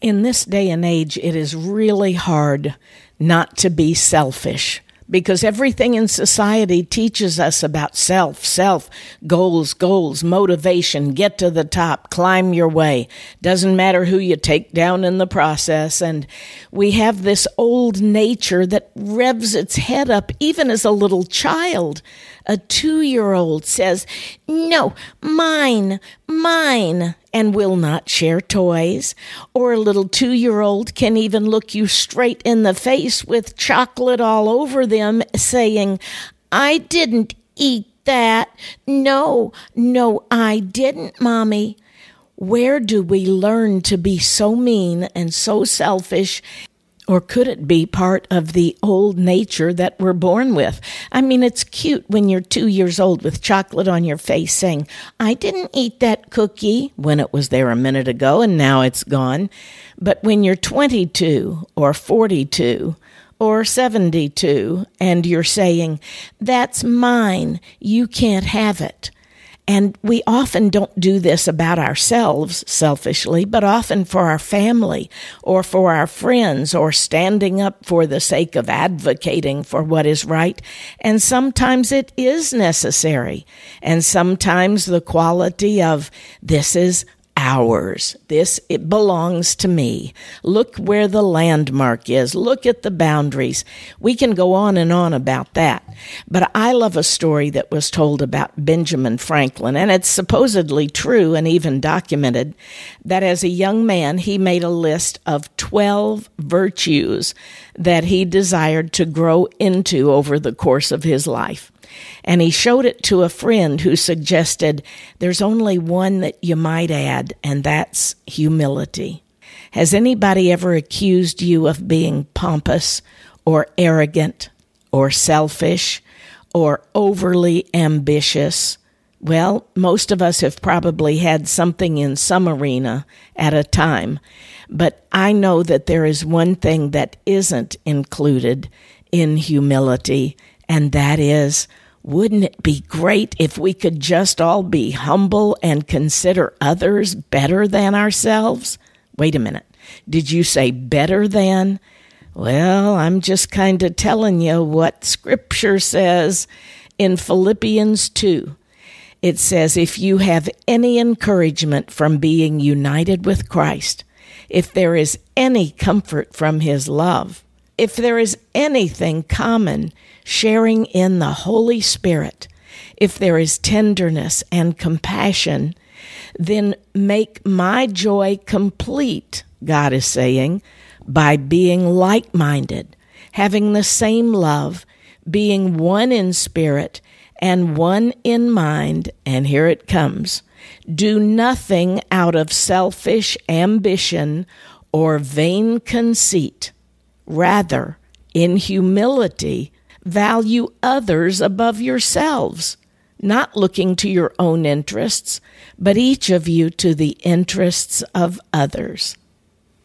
In this day and age, it is really hard not to be selfish because everything in society teaches us about self, self, goals, goals, motivation, get to the top, climb your way. Doesn't matter who you take down in the process. And we have this old nature that revs its head up even as a little child a two year old says, No, mine, mine, and will not share toys. Or a little two year old can even look you straight in the face with chocolate all over them, saying, I didn't eat that. No, no, I didn't, Mommy. Where do we learn to be so mean and so selfish or could it be part of the old nature that we're born with? I mean, it's cute when you're two years old with chocolate on your face saying, I didn't eat that cookie when it was there a minute ago and now it's gone. But when you're 22 or 42, or 72, and you're saying, That's mine, you can't have it. And we often don't do this about ourselves selfishly, but often for our family or for our friends or standing up for the sake of advocating for what is right. And sometimes it is necessary. And sometimes the quality of this is ours. This, it belongs to me. Look where the landmark is. Look at the boundaries. We can go on and on about that. But I love a story that was told about Benjamin Franklin, and it's supposedly true and even documented that as a young man, he made a list of 12 virtues that he desired to grow into over the course of his life. And he showed it to a friend who suggested there's only one that you might add, and that's humility. Has anybody ever accused you of being pompous or arrogant or selfish or overly ambitious? Well, most of us have probably had something in some arena at a time, but I know that there is one thing that isn't included in humility, and that is wouldn't it be great if we could just all be humble and consider others better than ourselves? Wait a minute. Did you say better than? Well, I'm just kind of telling you what Scripture says in Philippians 2. It says, If you have any encouragement from being united with Christ, if there is any comfort from His love, if there is anything common, sharing in the Holy Spirit, if there is tenderness and compassion, then make my joy complete, God is saying, by being like minded, having the same love, being one in spirit and one in mind. And here it comes. Do nothing out of selfish ambition or vain conceit Rather, in humility, value others above yourselves, not looking to your own interests, but each of you to the interests of others.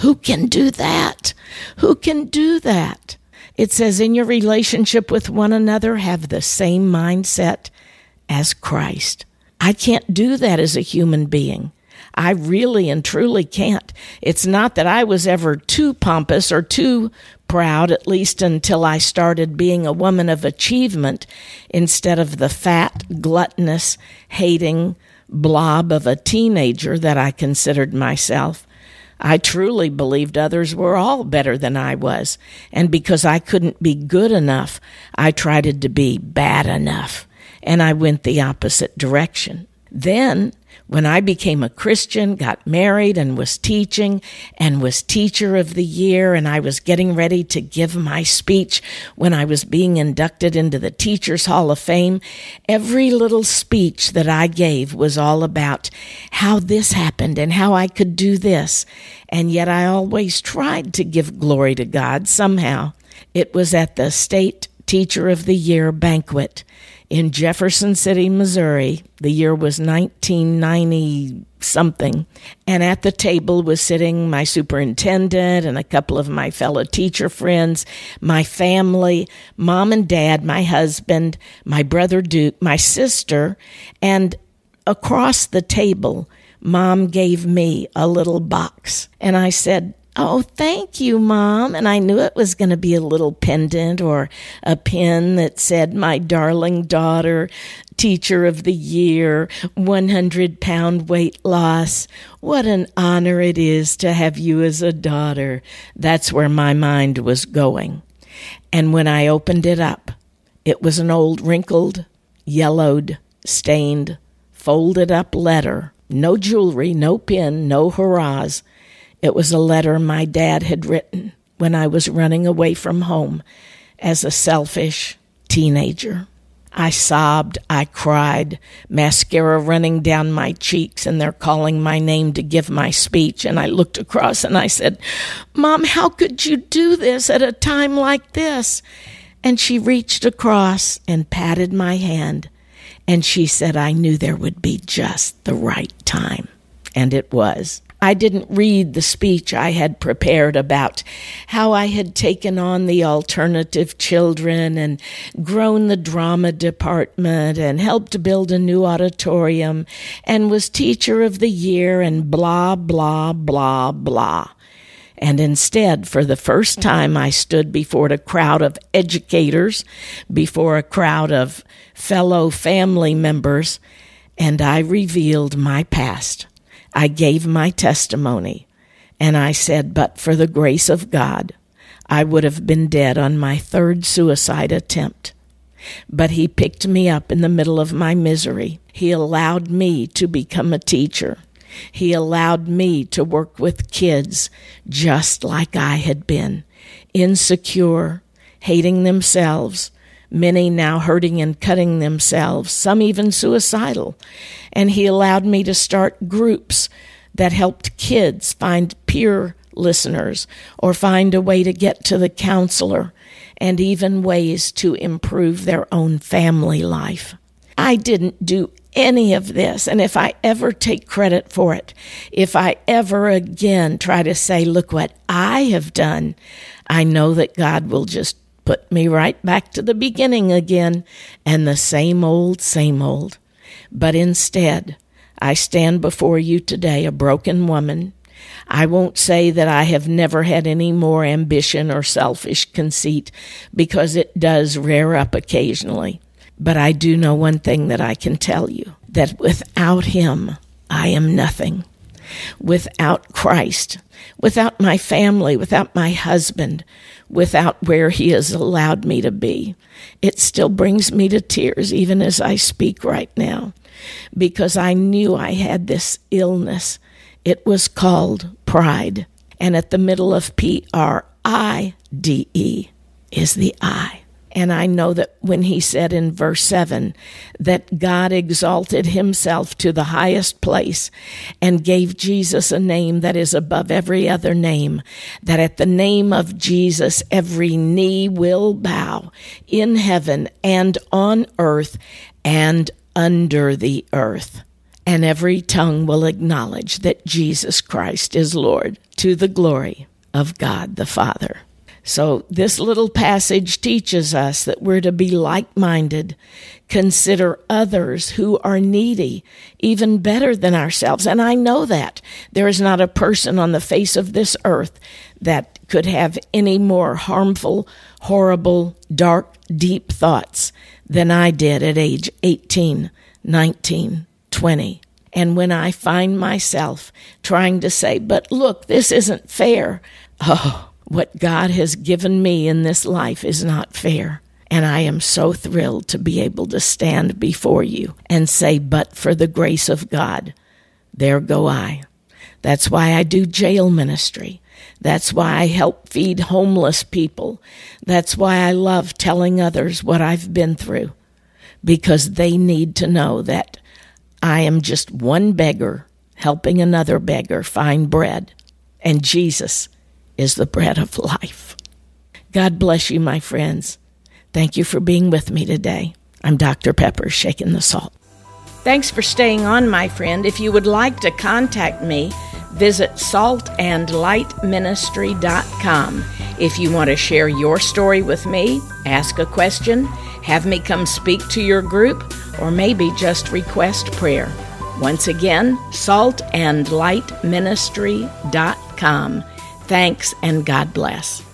Who can do that? Who can do that? It says, in your relationship with one another, have the same mindset as Christ. I can't do that as a human being. I really and truly can't. It's not that I was ever too pompous or too proud, at least until I started being a woman of achievement instead of the fat, gluttonous, hating blob of a teenager that I considered myself. I truly believed others were all better than I was, and because I couldn't be good enough, I tried to be bad enough, and I went the opposite direction. Then When I became a Christian, got married, and was teaching, and was teacher of the year, and I was getting ready to give my speech when I was being inducted into the Teachers Hall of Fame, every little speech that I gave was all about how this happened and how I could do this. And yet I always tried to give glory to God somehow. It was at the State Teacher of the Year banquet in Jefferson City, Missouri. The year was 1990 something. And at the table was sitting my superintendent and a couple of my fellow teacher friends, my family, mom and dad, my husband, my brother Duke, my sister, and across the table, mom gave me a little box. And I said, Oh, thank you, Mom. And I knew it was going to be a little pendant or a pin that said, My darling daughter, teacher of the year, 100 pound weight loss. What an honor it is to have you as a daughter. That's where my mind was going. And when I opened it up, it was an old wrinkled, yellowed, stained, folded up letter. No jewelry, no pin, no hurrahs it was a letter my dad had written when I was running away from home as a selfish teenager. I sobbed, I cried, mascara running down my cheeks, and they're calling my name to give my speech. And I looked across and I said, Mom, how could you do this at a time like this? And she reached across and patted my hand, and she said, I knew there would be just the right time. And it was. I didn't read the speech I had prepared about how I had taken on the alternative children and grown the drama department and helped build a new auditorium and was teacher of the year and blah, blah, blah, blah. And instead, for the first time, I stood before a crowd of educators, before a crowd of fellow family members, and I revealed my past. I gave my testimony, and I said, But for the grace of God, I would have been dead on my third suicide attempt. But He picked me up in the middle of my misery. He allowed me to become a teacher. He allowed me to work with kids just like I had been, insecure, hating themselves, many now hurting and cutting themselves, some even suicidal. And he allowed me to start groups that helped kids find peer listeners or find a way to get to the counselor and even ways to improve their own family life. I didn't do any of this. And if I ever take credit for it, if I ever again try to say, look what I have done, I know that God will just put me right back to the beginning again and the same old, same old. But instead, I stand before you today a broken woman. I won't say that I have never had any more ambition or selfish conceit because it does rear up occasionally. But I do know one thing that I can tell you that without Him, I am nothing without Christ, without my family, without my husband, without where He has allowed me to be. It still brings me to tears, even as I speak right now, because I knew I had this illness. It was called pride. And at the middle of P R I D E is the I. And I know that when he said in verse 7 that God exalted himself to the highest place and gave Jesus a name that is above every other name, that at the name of Jesus every knee will bow in heaven and on earth and under the earth. And every tongue will acknowledge that Jesus Christ is Lord to the glory of God the Father. So, this little passage teaches us that we're to be like minded, consider others who are needy even better than ourselves. And I know that there is not a person on the face of this earth that could have any more harmful, horrible, dark, deep thoughts than I did at age 18, 19, 20. And when I find myself trying to say, but look, this isn't fair, oh, what God has given me in this life is not fair. And I am so thrilled to be able to stand before you and say, But for the grace of God, there go I. That's why I do jail ministry. That's why I help feed homeless people. That's why I love telling others what I've been through, because they need to know that I am just one beggar helping another beggar find bread, and Jesus is the bread of life. God bless you, my friends. Thank you for being with me today. I'm Dr. Pepper, shaking the salt. Thanks for staying on, my friend. If you would like to contact me, visit saltandlightministry.com. If you want to share your story with me, ask a question, have me come speak to your group, or maybe just request prayer. Once again, saltandlightministry.com. Thanks and God bless.